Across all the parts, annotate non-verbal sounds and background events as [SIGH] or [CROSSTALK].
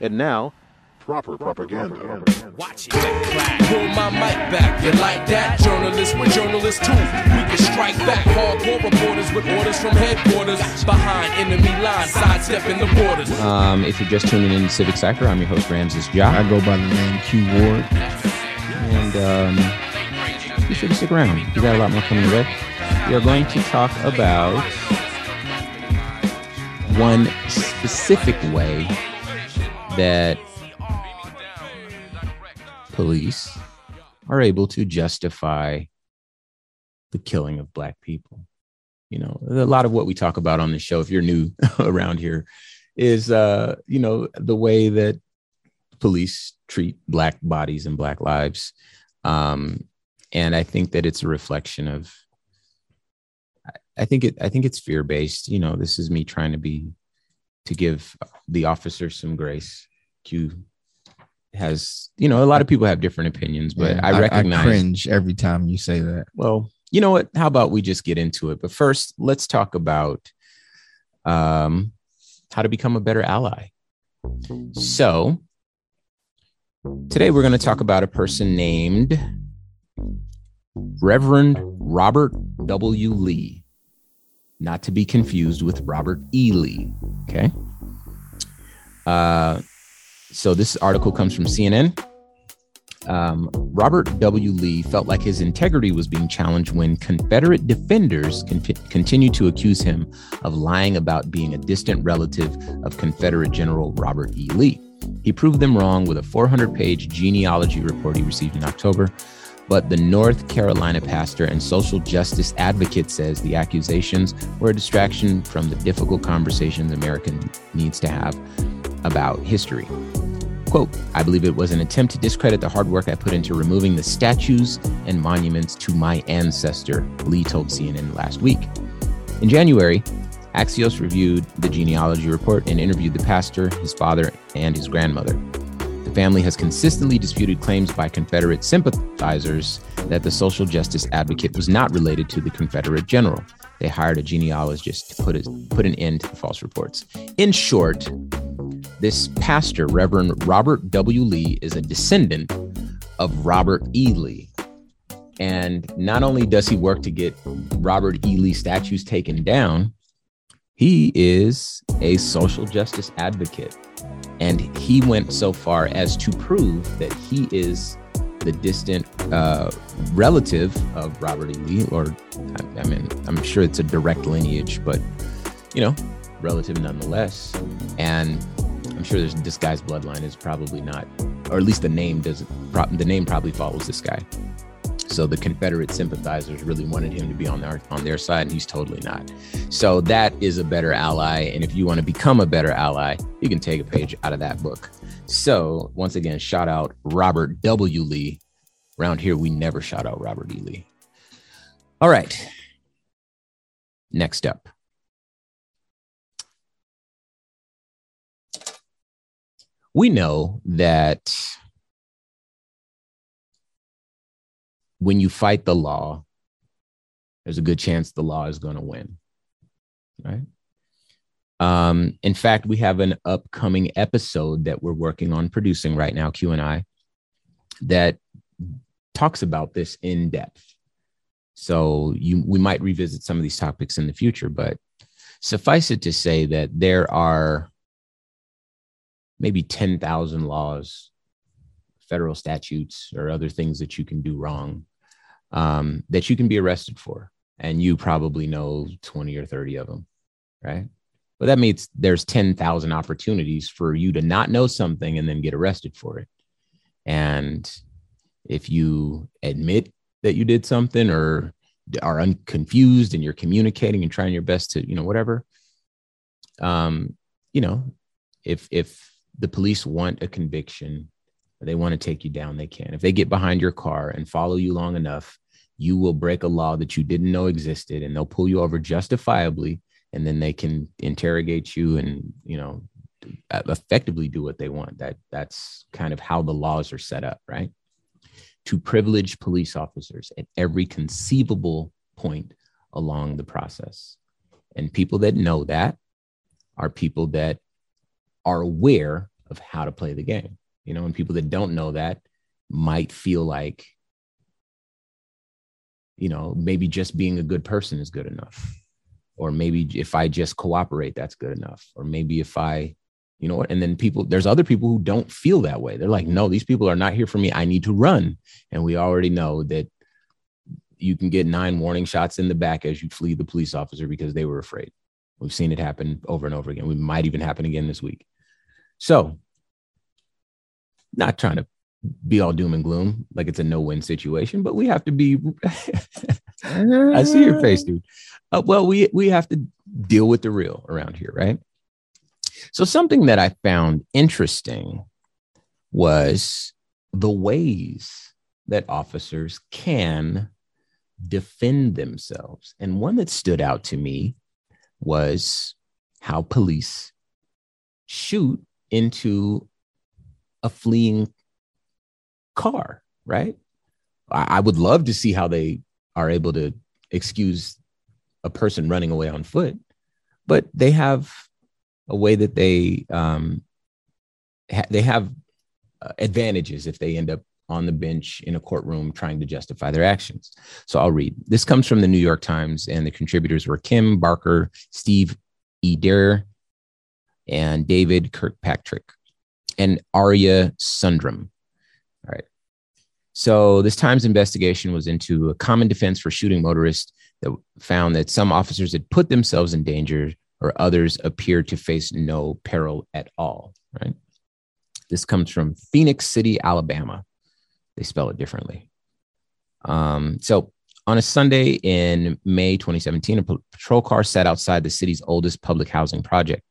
And now, proper propaganda. Watch it. Pull my mic back. You like that? Journalists with journalists too. We can strike back. Hardcore reporters with orders from headquarters. Behind enemy lines, sidestepping the borders. Um, if you're just tuning in to Civic Cipher, I'm your host, Ramses Ja. I go by the name Q Ward. And um, be sure to stick around. We got a lot more coming your way. We are going to talk about one specific way that police are able to justify the killing of black people. You know, a lot of what we talk about on the show, if you're new [LAUGHS] around here, is uh, you know, the way that police treat black bodies and black lives. Um, and I think that it's a reflection of I think it I think it's fear based. You know, this is me trying to be to give the officer some grace. Q has, you know, a lot of people have different opinions, but Yeah, I recognize I cringe every time you say that. well, you know what? How about we just get into it? But first, let's talk about um, how to become a better ally. So, today we're going to talk about a person named Reverend Robert W. Lee, not to be confused with Robert E. Lee. Okay. Uh, so, this article comes from CNN um, Robert W. Lee felt like his integrity was being challenged when Confederate defenders con- continued to accuse him of lying about being a distant relative of Confederate General Robert E. Lee. He proved them wrong with a 400 page genealogy report he received in October. But the North Carolina pastor and social justice advocate says the accusations were a distraction from the difficult conversations America needs to have about history. Quote, I believe it was an attempt to discredit the hard work I put into removing the statues and monuments to my ancestor, Lee told CNN last week. In January, Axios reviewed the genealogy report and interviewed the pastor, his father, and his grandmother. Family has consistently disputed claims by Confederate sympathizers that the social justice advocate was not related to the Confederate general. They hired a genealogist to put, put an end to the false reports. In short, this pastor, Reverend Robert W. Lee, is a descendant of Robert E. Lee. And not only does he work to get Robert E. Lee statues taken down, he is a social justice advocate. And he went so far as to prove that he is the distant uh, relative of Robert E. Lee, or I, I mean, I'm sure it's a direct lineage, but you know, relative nonetheless. And I'm sure there's this guy's bloodline is probably not, or at least the name doesn't. Pro- the name probably follows this guy. So the Confederate sympathizers really wanted him to be on their on their side, and he's totally not. So that is a better ally. And if you want to become a better ally, you can take a page out of that book. So once again, shout out Robert W. Lee. Around here, we never shout out Robert E. Lee. All right. Next up. we know that when you fight the law, there's a good chance the law is going to win. Right. Um, in fact, we have an upcoming episode that we're working on producing right now, Q and I, that talks about this in depth. So you we might revisit some of these topics in the future, but suffice it to say that there are maybe 10,000 laws, federal statutes, or other things that you can do wrong um, that you can be arrested for. And you probably know 20 or 30 of them, right? But that means there's 10,000 opportunities for you to not know something and then get arrested for it. And if you admit that you did something or are unconfused and you're communicating and trying your best to, you know, whatever, um, you know, if if the police want a conviction, they want to take you down, they can. If they get behind your car and follow you long enough, you will break a law that you didn't know existed and they'll pull you over justifiably and then they can interrogate you and, you know, uh, effectively do what they want. That that's kind of how the laws are set up, right? To privilege police officers at every conceivable point along the process. And people that know that are people that are aware of how to play the game. You know, and people that don't know that might feel like, you know, maybe just being a good person is good enough. Or maybe if I just cooperate, that's good enough. Or maybe if I, you know? And then people, there's other people who don't feel that way. They're like, no, these people are not here for me. I need to run. And we already know that you can get nine warning shots in the back as you flee the police officer because they were afraid. We've seen it happen over and over again. We might even happen again this week. So, not trying to be all doom and gloom like it's a no-win situation, but we have to be. [LAUGHS] I see your face, dude. Uh, well, we we have to deal with the real around here, right? So something that I found interesting was the ways that officers can defend themselves. And one that stood out to me was how police shoot into a fleeing car, right? I, I, would love to see how they are able to excuse a person running away on foot, but they have a way that they um, ha- they have uh, advantages if they end up on the bench in a courtroom trying to justify their actions. So I'll read. This comes from the New York Times, and the contributors were Kim Barker, Steve Eder, and David Kirkpatrick, and Arya Sundaram. So this Times investigation was into a common defense for shooting motorists that found that some officers had put themselves in danger or others appeared to face no peril at all. Right. This comes from Phenix City, Alabama. They spell it differently. Um, so on a Sunday in May 2017, a patrol car sat outside the city's oldest public housing project.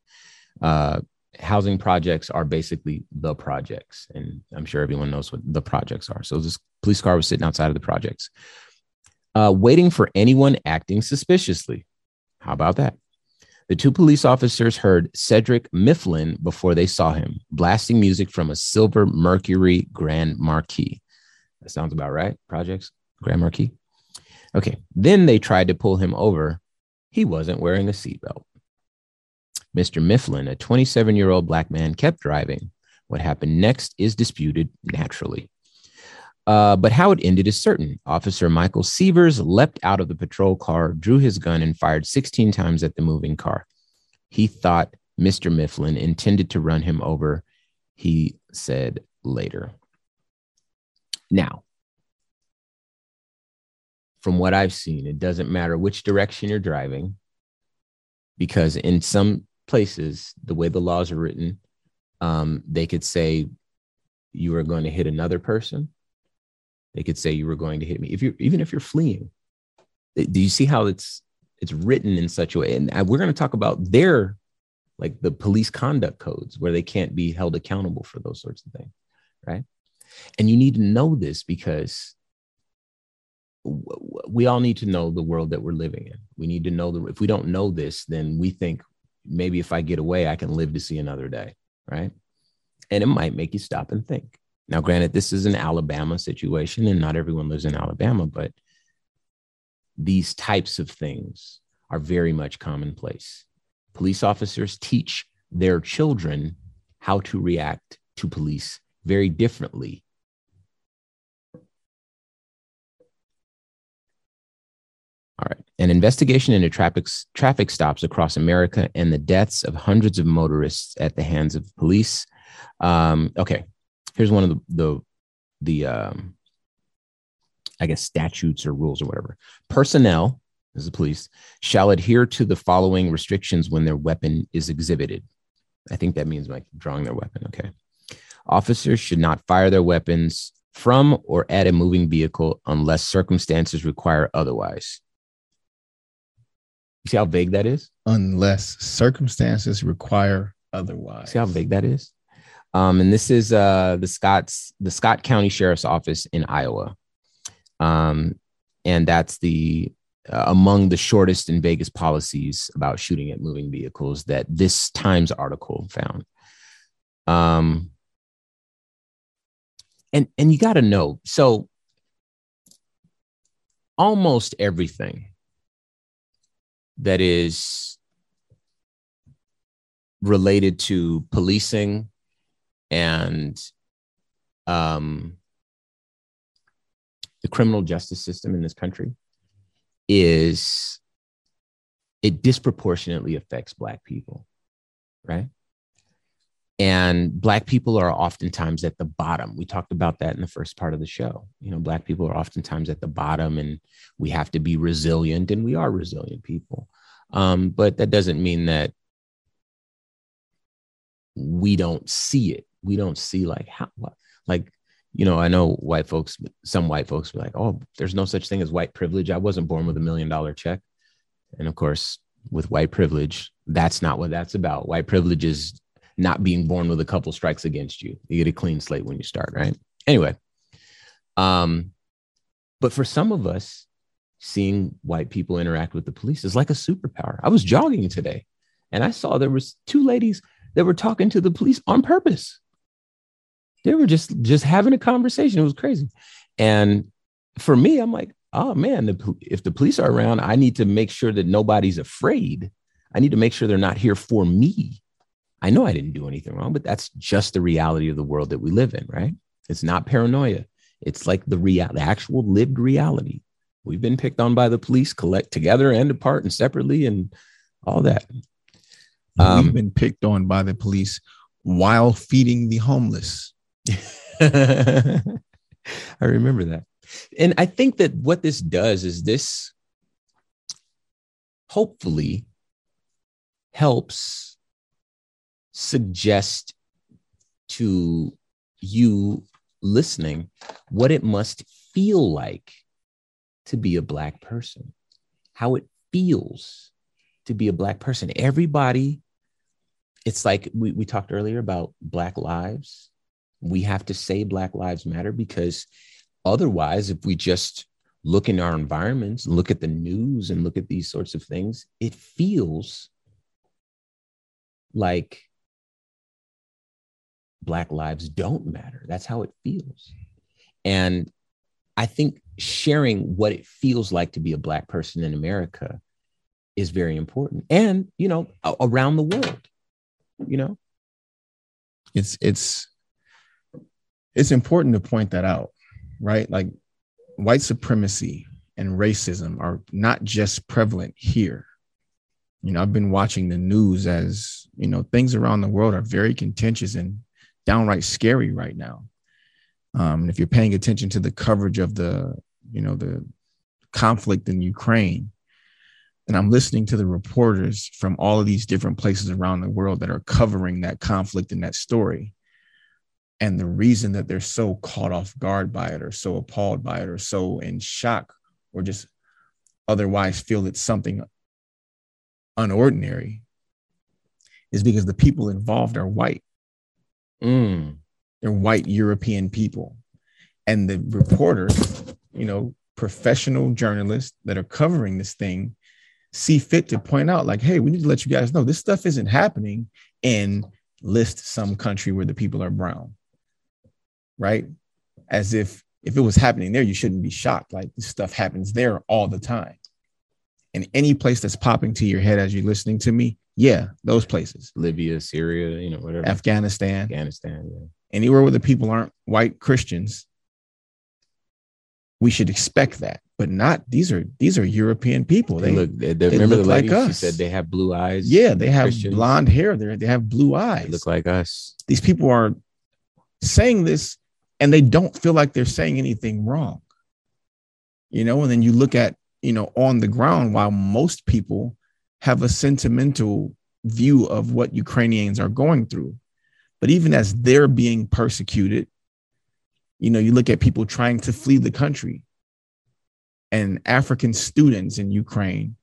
Uh, housing projects are basically the projects, and I'm sure everyone knows what the projects are. So this police car was sitting outside of the projects, uh, waiting for anyone acting suspiciously. How about that? The two police officers heard Cedric Mifflin before they saw him, blasting music from a silver Mercury Grand Marquis. That sounds about right. Projects, Grand Marquis. Okay. Then they tried to pull him over. He wasn't wearing a seatbelt. Mr. Mifflin, a 27 year old black man, kept driving. What happened next is disputed naturally. Uh, but how it ended is certain. Officer Michael Sievers leapt out of the patrol car, drew his gun, and fired 16 times at the moving car. He thought Mr. Mifflin intended to run him over, he said later. Now, from what I've seen, it doesn't matter which direction you're driving, because in some places, the way the laws are written, um, they could say you are going to hit another person. They could say you were going to hit me. If you're even if you're fleeing, do you see how it's it's written in such a way? And we're going to talk about their like the police conduct codes where they can't be held accountable for those sorts of things, right? And you need to know this because we all need to know the world that we're living in. We need to know the, if we don't know this, then we think maybe if I get away, I can live to see another day. Right. And it might make you stop and think. Now, granted, this is an Alabama situation and not everyone lives in Alabama, but these types of things are very much commonplace. Police officers teach their children how to react to police very differently An investigation into traffic, traffic stops across America and the deaths of hundreds of motorists at the hands of police. Um, okay. Here's one of the, the, the um, I guess, statutes or rules or whatever. Personnel, as the police, shall adhere to the following restrictions when their weapon is exhibited. I think that means like drawing their weapon. Okay. Officers should not fire their weapons from or at a moving vehicle unless circumstances require otherwise. You see how vague that is? Unless circumstances require otherwise. See how vague that is? Um, and this is uh, the Scott's the Scott County Sheriff's Office in Iowa, um, and that's the uh, among the shortest and vaguest policies about shooting at moving vehicles that this Times article found. Um, and and you got to know so almost everything that is related to policing and um, the criminal justice system in this country is it disproportionately affects black people right and black people are oftentimes at the bottom. We talked about that in the first part of the show. You know black people are oftentimes at the bottom and we have to be resilient and we are resilient people. Um, but that doesn't mean that we don't see it. We don't see like how like you know i know white folks some white folks be like oh there's no such thing as white privilege. I wasn't born with a million dollar check. And of course with white privilege that's not what that's about. White privilege is not being born with a couple strikes against you you get a clean slate when you start right anyway um but for some of us seeing white people interact with the police is like a superpower i was jogging today and i saw there was two ladies that were talking to the police on purpose they were just just having a conversation. It was crazy. And for me, I'm like, oh man, the, if the police are around, I need to make sure that nobody's afraid. I need to make sure they're not here for me. I know I didn't do anything wrong, but that's just the reality of the world that we live in, right? It's not paranoia. It's like the real, the actual lived reality. We've been picked on by the police, collect together and apart and separately, and all that. Um, We've been picked on by the police while feeding the homeless. [LAUGHS] I remember that. And I think that what this does is this hopefully helps suggest to you listening what it must feel like to be a Black person, how it feels to be a Black person. Everybody, it's like we, we talked earlier about Black lives we have to say Black Lives Matter because otherwise, if we just look in our environments, look at the news, and look at these sorts of things, it feels like Black lives don't matter. That's how it feels. And I think sharing what it feels like to be a Black person in America is very important. And, you know, around the world, you know, it's, it's, it's important to point that out, right? Like white supremacy and racism are not just prevalent here. You know, I've been watching the news as, you know, things around the world are very contentious and downright scary right now. Um, and if you're paying attention to the coverage of the, you know, the conflict in Ukraine, and I'm listening to the reporters from all of these different places around the world that are covering that conflict and that story and the reason that they're so caught off guard by it or so appalled by it or so in shock or just otherwise feel it's something unordinary is because the people involved are white. Mm. They're white European people. And the reporters, you know, professional journalists that are covering this thing see fit to point out, like, hey, we need to let you guys know this stuff isn't happening in list some country where the people are brown right? As if if it was happening there, you shouldn't be shocked. Like this stuff happens there all the time. And any place that's popping to your head as you're listening to me, yeah, those places. Libya, Syria, you know, whatever. Afghanistan. Afghanistan, yeah. Anywhere where the people aren't white Christians, we should expect that. But not these are these are European people. They, they look. They, they remember the lady? Like she said they have blue eyes. Yeah, they have Christians. blonde hair. They they have blue eyes. They look like us. These people are saying this and they don't feel like they're saying anything wrong. You know, and then you look at, you know, on the ground, while most people have a sentimental view of what Ukrainians are going through. But even as they're being persecuted, you know, you look at people trying to flee the country and African students in Ukraine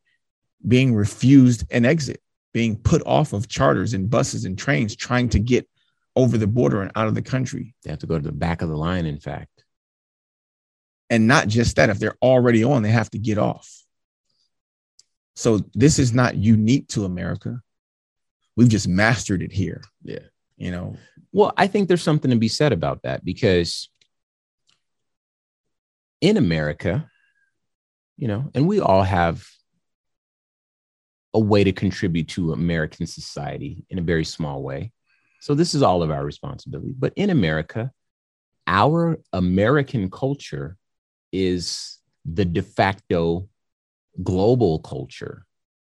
being refused an exit, being put off of charters and buses and trains, trying to get over the border and out of the country. They have to go to the back of the line, in fact. And not just that, if they're already on, they have to get off. So this is not unique to America. We've just mastered it here. Yeah. You know, well, I think there's something to be said about that because in America, you know, and we all have a way to contribute to American society in a very small way So this is all of our responsibility. But in America, our American culture is the de facto global culture,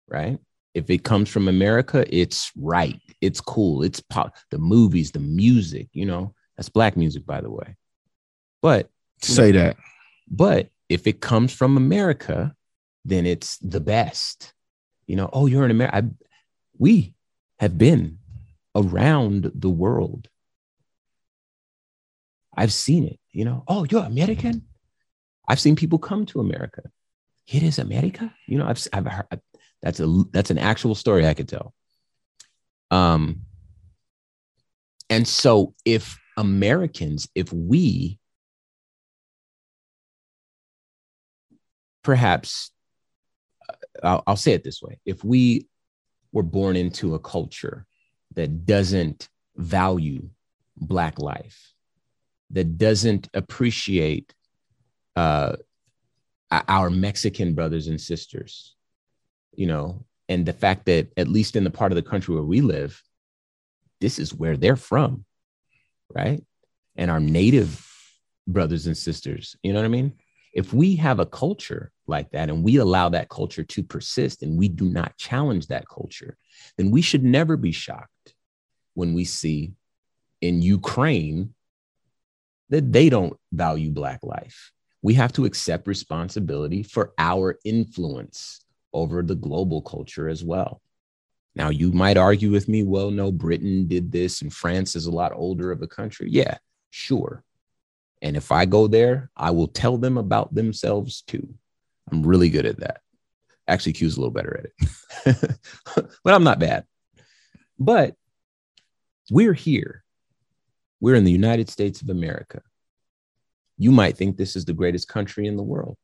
right? If it comes from America, it's right. It's cool. It's pop, the movies, the music, you know, that's black music, by the way. But Say that. but if it comes from America, then it's the best. You know, oh, you're in America. We have been around the world. I've seen it. You know, oh, you're American. I've seen people come to America. It is America. You know, I've I've heard that's a that's an actual story I could tell. Um, and so if Americans, if we perhaps uh, I'll, I'll say it this way if we were born into a culture that doesn't value black life that doesn't appreciate uh, our mexican brothers and sisters you know and the fact that at least in the part of the country where we live this is where they're from right and our native brothers and sisters you know what i mean if we have a culture like that and we allow that culture to persist and we do not challenge that culture, then we should never be shocked when we see in Ukraine that they don't value Black life. We have to accept responsibility for our influence over the global culture as well. Now, you might argue with me, well, no, Britain did this and France is a lot older of a country. Yeah, sure. And if I go there, I will tell them about themselves too. I'm really good at that. Actually, Q's a little better at it, [LAUGHS] but I'm not bad. But we're here. We're in the United States of America. You might think this is the greatest country in the world.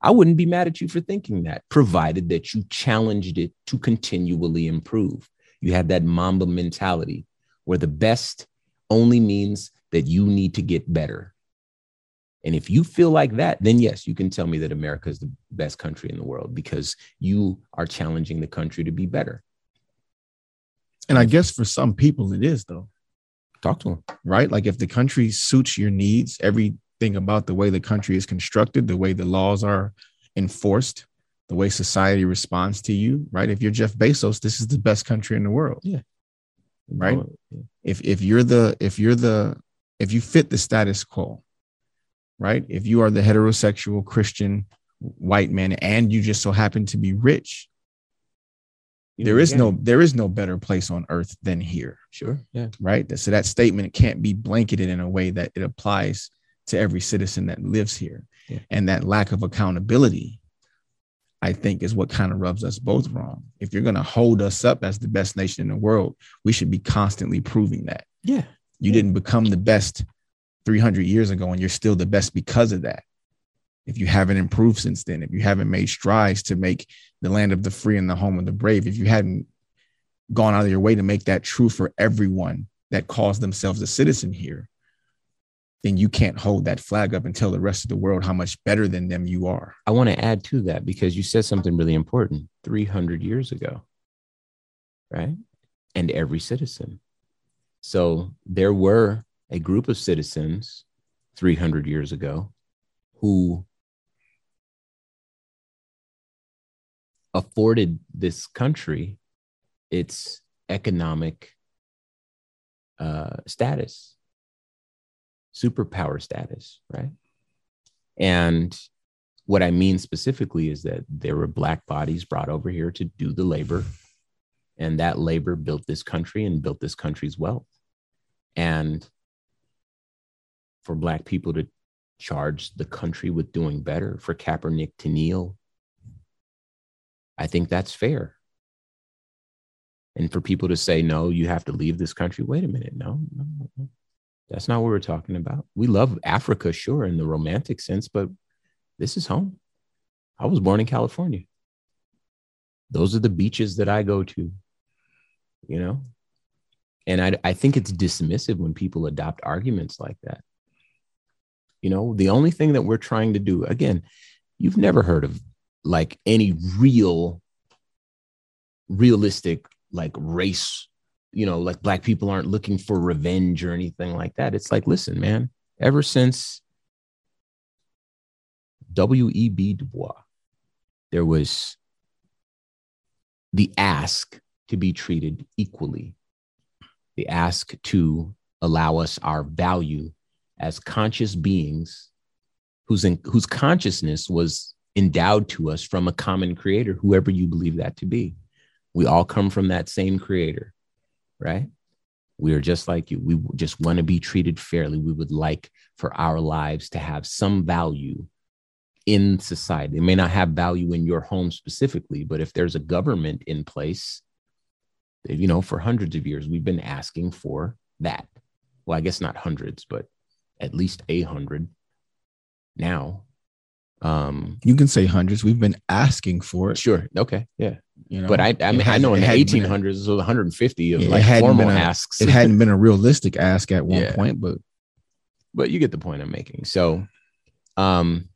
I wouldn't be mad at you for thinking that, provided that you challenged it to continually improve. You had that Mamba mentality where the best only means that you need to get better. And if you feel like that, then yes, you can tell me that America is the best country in the world because you are challenging the country to be better. And I guess for some people it is though, Talk to them. right? Like if the country suits your needs, everything about the way the country is constructed, the way the laws are enforced, the way society responds to you, right? If you're Jeff Bezos, this is the best country in the world. Yeah. Right. Oh, if if you're the if you're the if you fit the status quo, right? If you are the heterosexual Christian white man and you just so happen to be rich, there is no there is no better place on earth than here sure. Yeah. right so that statement can't be blanketed in a way that it applies to every citizen that lives here Yeah. and that lack of accountability i think is what kind of rubs us both wrong if you're going to hold us up as the best nation in the world we should be constantly proving that Yeah. you didn't become the best 300 years ago and you're still the best because of that if you haven't improved since then if you haven't made strides to make the land of the free and the home of the brave if you hadn't gone out of your way to make that true for everyone that calls themselves a citizen here then you can't hold that flag up and tell the rest of the world how much better than them you are I want to add to that because you said something really important 300 years ago, right? And every citizen. So there were a group of citizens 300 years ago who afforded this country its economic uh, status, superpower status, right? And what I mean specifically is that there were black bodies brought over here to do the labor, and that labor built this country and built this country's wealth. And for black people to charge the country with doing better, for Kaepernick to kneel, I think that's fair. And for people to say, no, you have to leave this country, wait a minute, no, no, no. That's not what we're talking about. We love Africa, sure, in the romantic sense, but this is home. I was born in California. Those are the beaches that I go to, you know? And I, I think it's dismissive when people adopt arguments like that. You know, the only thing that we're trying to do, again, you've never heard of like any real, realistic, like race you know, like black people aren't looking for revenge or anything like that. It's like, listen, man, ever since W.E.B. Du Bois, there was the ask to be treated equally, the ask to allow us our value as conscious beings whose, in, whose consciousness was endowed to us from a common creator, whoever you believe that to be. We all come from that same creator, right? We are just like you. We just want to be treated fairly. We would like for our lives to have some value in society. It may not have value in your home specifically, but if there's a government in place, you know, for hundreds of years, we've been asking for that. Well, I guess not hundreds, but at least a hundred now. Um, you can say hundreds. We've been asking for it. Sure. Okay. Yeah. You know, but I, I mean, I know in the 1800s, it was 150 of like formal a, asks. it hadn't been a realistic ask at one yeah. point, but but you get the point I'm making. So, um,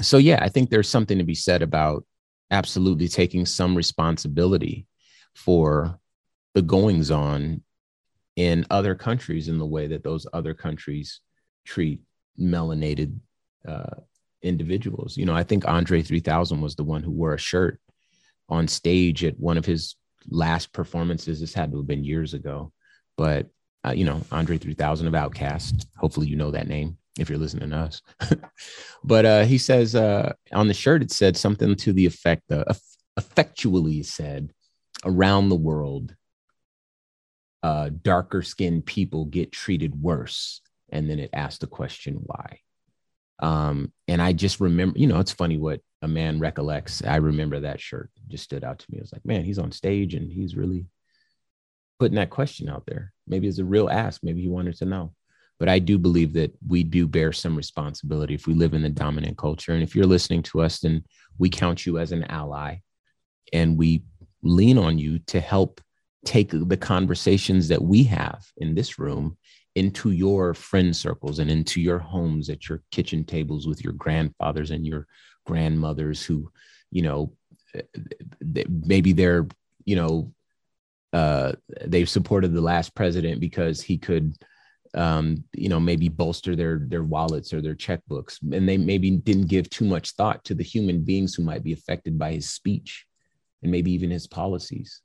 so yeah, I think there's something to be said about absolutely taking some responsibility for the goings on in other countries in the way that those other countries treat melanated uh, individuals. You know, I think Andre 3000 was the one who wore a shirt on stage at one of his last performances. This had to have been years ago, but uh, you know, Andre 3000 of OutKast. Hopefully, you know that name if you're listening to us. [LAUGHS] but uh, he says uh, on the shirt, it said something to the effect, uh, effectually said, around the world, uh, darker skinned people get treated worse. And then it asked the question, why? Um, and I just remember, you know, it's funny what a man recollects. I remember that shirt just stood out to me. I was like, man, he's on stage and he's really putting that question out there. Maybe it's a real ask. Maybe he wanted to know. But I do believe that we do bear some responsibility if we live in the dominant culture. And if you're listening to us, then we count you as an ally and we lean on you to help take the conversations that we have in this room into your friend circles and into your homes at your kitchen tables with your grandfathers and your grandmothers who you know maybe they're you know uh they've supported the last president because he could um you know maybe bolster their their wallets or their checkbooks. And they maybe didn't give too much thought to the human beings who might be affected by his speech and maybe even his policies.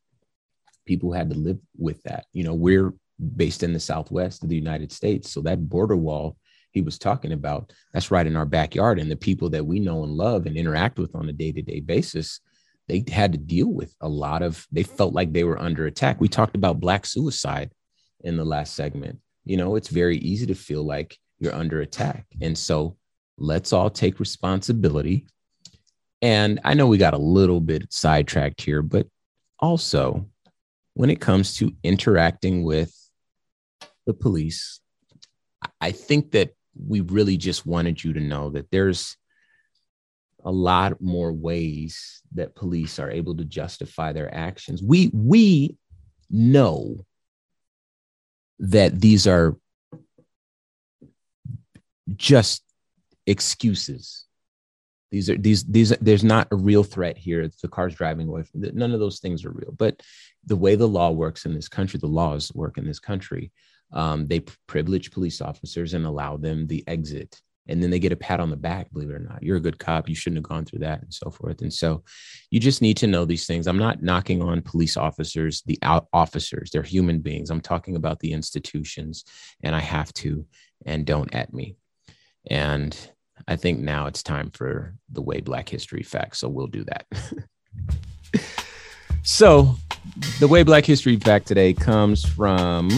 People had to live with that. You know we're based in the southwest of the United States. So that border wall he was talking about, that's right in our backyard. And the people that we know and love and interact with on a day to day basis, they had to deal with a lot of, they felt like they were under attack. We talked about Black suicide in the last segment. You know, it's very easy to feel like you're under attack. And so let's all take responsibility. And I know we got a little bit sidetracked here, but also when it comes to interacting with the police. I think that we really just wanted you to know that there's a lot more ways that police are able to justify their actions. We we know that these are just excuses. These are these these there's not a real threat here. It's The car's driving away. From, none of those things are real. But the way the law works in this country, the laws work in this country um, they privilege police officers and allow them the exit and then they get a pat on the back believe it or not. You're a good cop. You shouldn't have gone through that and so forth. And so you just need to know these things. I'm not knocking on police officers the out officers. They're human beings. I'm talking about the institutions and i have to and don't at me. And i think now it's time for the way black history facts so we'll do that. [LAUGHS] So the way black history fact today comes from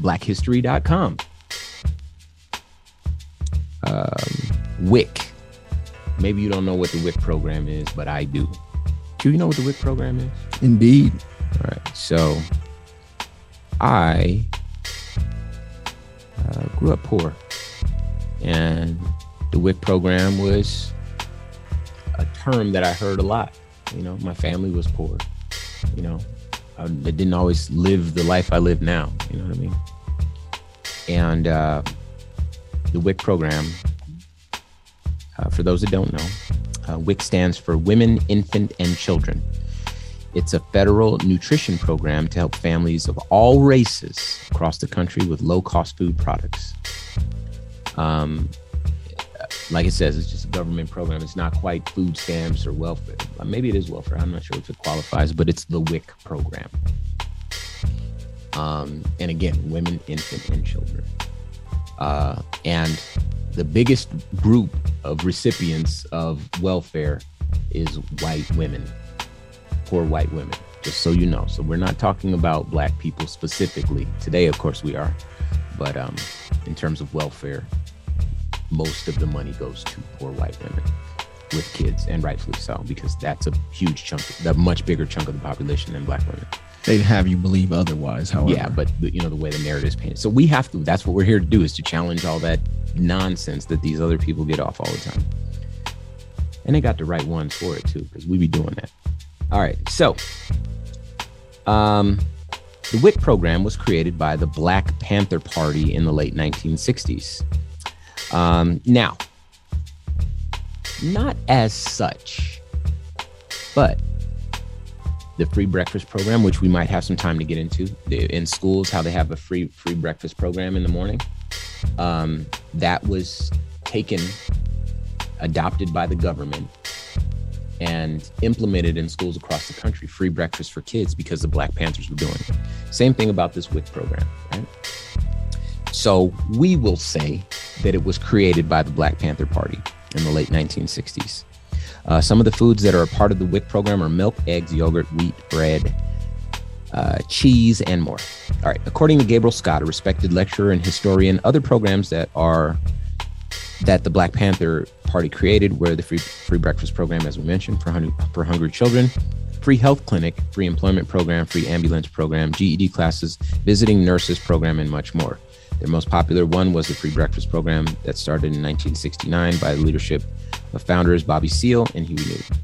blackhistory.com. Um, WIC. Maybe you don't know what the WIC program is, but I do. Do you know what the WIC program is? Indeed. All right. So I uh, grew up poor, and the WIC program was a term that I heard a lot. You know, my family was poor. You know, I didn't always live the life I live now. You know what I mean? And uh, the WIC program, uh, for those that don't know, uh, WIC stands for Women, Infant, and Children. It's a federal nutrition program to help families of all races across the country with low cost food products. Um, like it says, it's just a government program. It's not quite food stamps or welfare. Maybe it is welfare. I'm not sure if it qualifies, but it's the WIC program. Um, and again, women, infant, and children. Uh, and the biggest group of recipients of welfare is white women, poor white women, just so you know. So we're not talking about black people specifically. Today, of course, we are. But um, in terms of welfare, most of the money goes to poor white women with kids, and rightfully so, because that's a huge chunk, a much bigger chunk of the population than black women. They'd have you believe otherwise, however. Yeah, but you know the way the narrative is painted. So we have to. That's what we're here to do: is to challenge all that nonsense that these other people get off all the time. And they got the right ones for it too, because we be doing that. All right, so um, the WIC program was created by the Black Panther Party in the late 1960s. Um, now, not as such, but the free breakfast program, which we might have some time to get into in schools, how they have a free free breakfast program in the morning. Um, that was taken, adopted by the government, and implemented in schools across the country. Free breakfast for kids because the Black Panthers were doing it. Same thing about this WIC program, right? So we will say that it was created by the Black Panther Party in the late 1960s. Uh, some of the foods that are a part of the WIC program are milk, eggs, yogurt, wheat, bread, uh, cheese, and more. All right. According to Gabriel Scott, a respected lecturer and historian, other programs that are that the Black Panther Party created were the free free breakfast program, as we mentioned, for hungry, for hungry children, free health clinic, free employment program, free ambulance program, GED classes, visiting nurses program, and much more. Their most popular one was the free breakfast program that started in 1969 by the leadership of founders Bobby Seale and Huey Newton.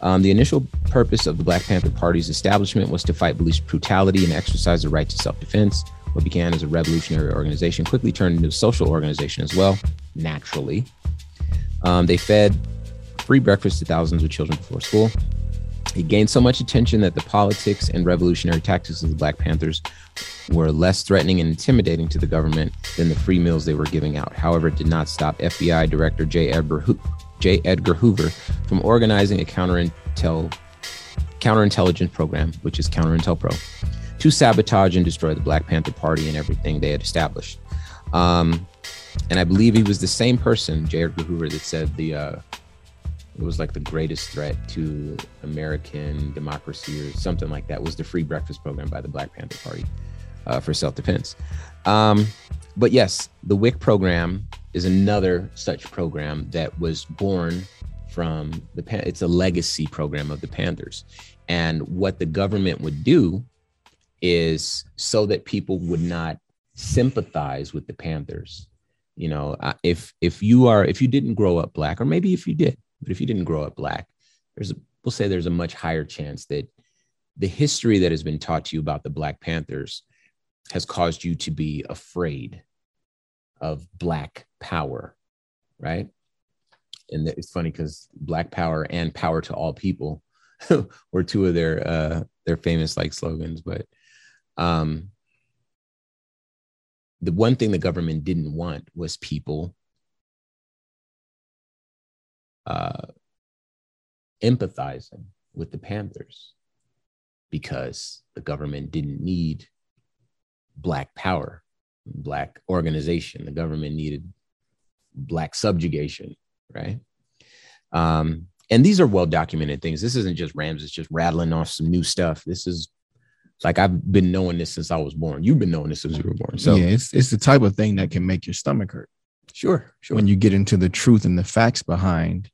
Um, the initial purpose of the Black Panther Party's establishment was to fight police brutality and exercise the right to self defense. What began as a revolutionary organization quickly turned into a social organization as well, naturally. Um, they fed free breakfast to thousands of children before school. It gained so much attention that the politics and revolutionary tactics of the Black Panthers were less threatening and intimidating to the government than the free meals they were giving out. However, it did not stop FBI Director J. Edgar, J. Edgar Hoover from organizing a counterintel, counterintelligence program, which is COINTELPRO, to sabotage and destroy the Black Panther Party and everything they had established. Um, and I believe he was the same person, J. Edgar Hoover, that said the uh, it was like the greatest threat to American democracy or something like that was the free breakfast program by the Black Panther Party uh, for self-defense. Um, but yes, the WIC program is another such program that was born from the it's a legacy program of the Panthers. And what the government would do is so that people would not sympathize with the Panthers. You know, if if you are if you didn't grow up black, or maybe if you did, but if you didn't grow up black, there's a, we'll say there's a much higher chance that the history that has been taught to you about the Black Panthers has caused you to be afraid of Black power, right? And it's funny because Black power and power to all people [LAUGHS] were two of their uh, their famous like slogans. But um, the one thing the government didn't want was people uh, empathizing with the Panthers because the government didn't need black power, black organization. The government needed black subjugation, right? Um, and these are well documented things. This isn't just Rams, it's just rattling off some new stuff. This is like I've been knowing this since I was born. You've been knowing this since you were born. So yeah, it's it's the type of thing that can make your stomach hurt. Sure, sure. When you get into the truth and the facts behind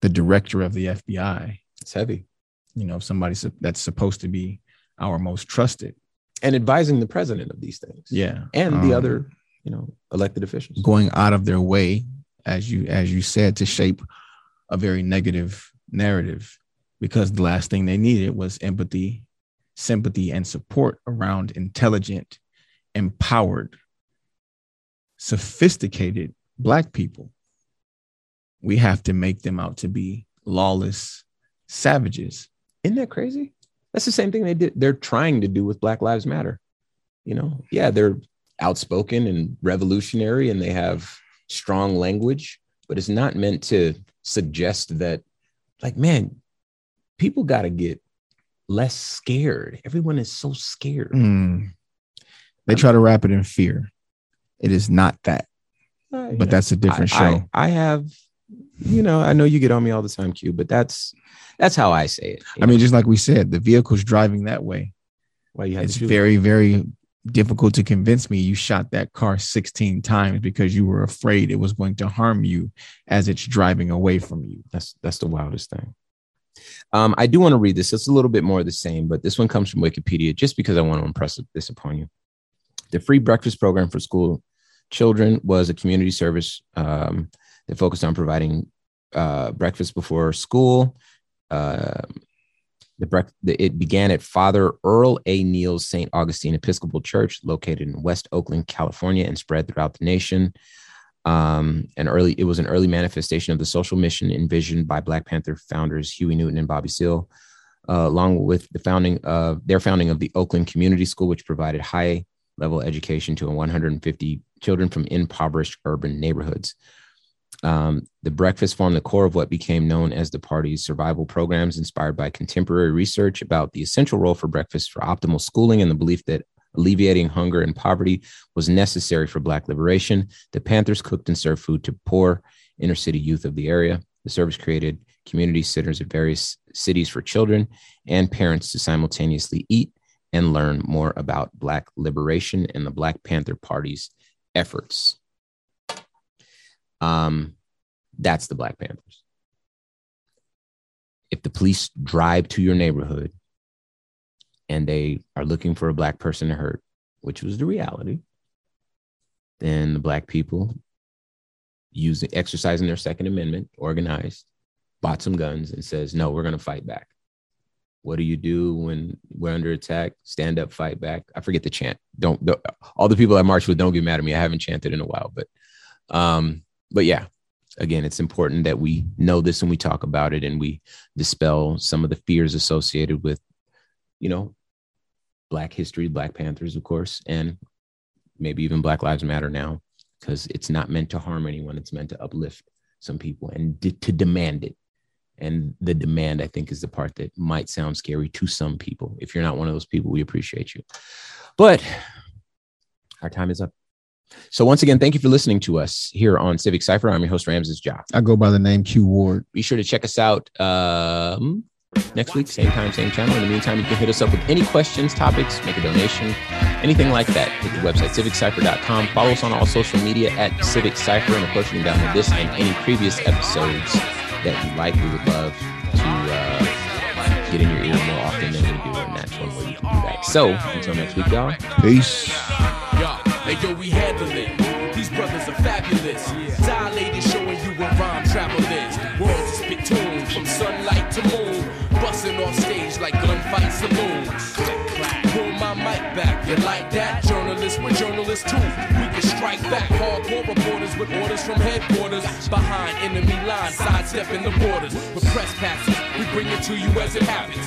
the director of the FBI. It's heavy. You know, somebody that's supposed to be our most trusted. And advising the president of these things. Yeah. And um, the other, you know, elected officials. Going out of their way, as you as you said, to shape a very negative narrative because the last thing they needed was empathy, sympathy, and support around intelligent, empowered, sophisticated Black people we have to make them out to be lawless savages. Isn't that crazy? That's the same thing they did. They're trying to do with Black Lives Matter. You know, yeah, they're outspoken and revolutionary and they have strong language, but it's not meant to suggest that, like, man, people got to get less scared. Everyone is so scared. Mm. They try to wrap it in fear. It is not that, Uh, but know, that's a different I- show. I, I have, you know, I know you get on me all the time, Q, but that's that's how I say it. I mean, just like we said, the vehicle's driving that way. why you had It's very, very difficult to convince me you shot that car 16 times because you were afraid it was going to harm you as it's driving away from you. That's that's the wildest thing. Um, I do want to read this. It's a little bit more of the same, but this one comes from Wikipedia just because I want to impress this upon you. The free breakfast program for school children was a community service um, that focused on providing uh, breakfast before school. Uh, the brec- the, it began at Father Earl A. Neil's St. Augustine Episcopal Church, located in West Oakland, California, and spread throughout the nation um, an early it was an early manifestation of the social mission envisioned by Black Panther founders Huey Newton and Bobby Seale, uh, along with the founding of their founding of the Oakland Community School, which provided high level education to 150 children from impoverished urban neighborhoods. Um, the breakfast formed the core of what became known as the party's survival programs, inspired by contemporary research about the essential role for breakfast for optimal schooling and the belief that alleviating hunger and poverty was necessary for Black liberation. The Panthers cooked and served food to poor inner city youth of the area. The service created community centers at various cities for children and parents to simultaneously eat and learn more about Black liberation and the Black Panther Party's efforts. Um, that's the Black Panthers. If the police drive to your neighborhood and they are looking for a black person to hurt, which was the reality, then the black people using exercising their second amendment, organized, bought some guns and says, no, we're going to fight back. What do you do when we're under attack? Stand up, fight back. I forget the chant. Don't, don't all the people I marched with don't get mad at me. I haven't chanted in a while, but um, but yeah, again, it's important that we know this and we talk about it and we dispel some of the fears associated with, you know, Black history, Black Panthers, of course, and maybe even Black Lives Matter now, because it's not meant to harm anyone. It's meant to uplift some people and d- to demand it. And the demand, I think, is the part that might sound scary to some people. If you're not one of those people, we appreciate you. But our time is up. So once again, thank you for listening to us here on Civic Cipher. I'm your host, Ramses Ja. I go by the name Q Ward. Be sure to check us out um, next week, same time, same channel. In the meantime, you can hit us up with any questions, topics, make a donation, anything like that. Hit the website, civiccipher.com. Follow us on all social media at Civic Cipher. And of course, you can download this and any previous episodes that you like. We would love to uh, get in your ear more often than we do, and that's one way you can do that. So until next week, y'all. Peace. Hey yo, we handle it. These brothers are fabulous. Dilated, showing you where rhyme travel is. Words is spittoon from sunlight to moon. Busting off stage like gunfight saloon. Click, clack. Pull my mic back. You like that? Journalists, we're journalists too. We can strike back. Hardcore reporters with orders from headquarters. Behind enemy lines, sidestepping the borders. With press passes, we bring it to you as it happens.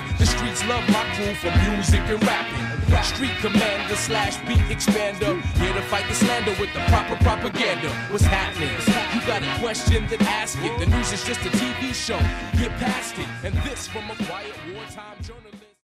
Love my crew for music and rapping. Street commander slash beat expander. Here to fight the slander with the proper propaganda. What's happening? You got a question, then ask it. The news is just a TV show. Get past it. And this from a quiet wartime journalist.